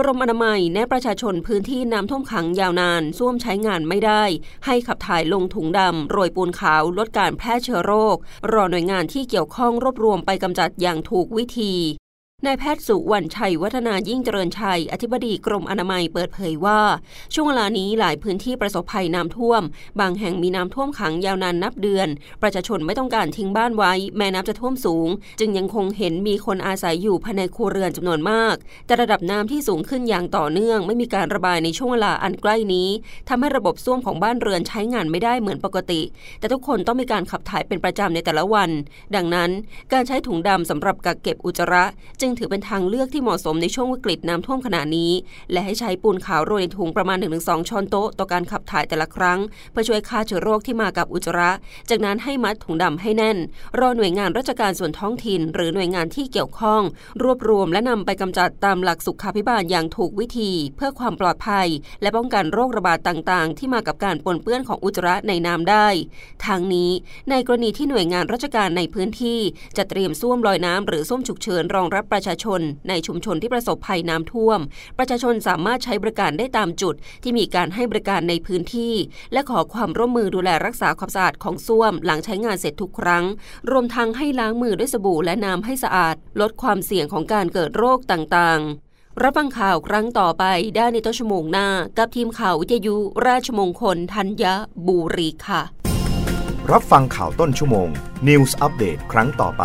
กรมอนามัยแนะประชาชนพื้นที่น้ำท่วมขังยาวนานซ่วมใช้งานไม่ได้ ให้ขับถ่ายลงถุงดำโรยปูนขาวลดการแพร่เชื้อโรค รอหน่วยงานที่เกี่ยวข้องรวบรวมไปกำจัดอย่างถูกวิธี นายแพทย์สุวรรณชัยวัฒนายิ่งเจริญชัย อธิบดีกรมอนามัยเปิดเผยว่า ช่วงเวลานี้หลายพื้นที่ประสบภัยน้ำท่วม บางแห่งมีน้ำท่วมขังยาวนานนับเดือน ประชาชนไม่ต้องการทิ้งบ้านไว้ แม้น้ำจะท่วมสูง จึงยังคงเห็นมีคนอาศัยอยู่ภายในครัวเรือนจำนวนมาก แต่ระดับน้ำที่สูงขึ้นอย่างต่อเนื่อง ไม่มีการระบายในช่วงเวลาอันใกล้นี้ทำให้ระบบซ่วมของบ้านเรือนใช้งานไม่ได้เหมือนปกติ แต่ทุกคนต้องมีการขับถ่ายเป็นประจำในแต่ละวัน ดังนั้น การใช้ถุงดำสำหรับกักเก็บอุจจาระจึงถือเป็นทางเลือกที่เหมาะสมในช่วงวิกฤตน้ำท่วมขณะนี้ และให้ใช้ปูนขาวโรยในถุงประมาณ 1-2 ช้อนโต๊ะต่อการขับถ่ายแต่ละครั้ง เพื่อช่วยฆ่าเชื้อโรคที่มากับอุจจาระ จากนั้นให้มัดถุงดำให้แน่น รอหน่วยงานราชการส่วนท้องถิ่น หรือหน่วยงานที่เกี่ยวข้อง รวบรวมและนำไปกำจัดตามหลักสุขาภิบาลอย่างถูกวิธี เพื่อความปลอดภัย และป้องกันโรคระบาดต่างๆ ที่มากับการปนเปื้อนของอุจจาระในน้ำได้ ทางนี้ในกรณีที่หน่วยงานราชการในพื้นที่จะเตรียมส้วมลอยน้ำหรือส้วมฉุกเฉินรองรับประชาชนในชุมชนที่ประสบภัยน้ำท่วม ประชาชนสามารถใช้บริการได้ตามจุด ที่มีการให้บริการในพื้นที่ และขอความร่วมมือดูแลรักษาความสะอาดของส้วม หลังใช้งานเสร็จทุกครั้ง รวมทั้งให้ล้างมือด้วยสบู่และน้ำให้สะอาด ลดความเสี่ยงของการเกิดโรคต่างๆรับฟังข่าวครั้งต่อไปได้ในต้นชั่วโมงหน้า กับทีมข่าววิทยุราชมงคลธัญบุรีค่ะ รับฟังข่าวต้นชั่วโมง News อัปเดตครั้งต่อไป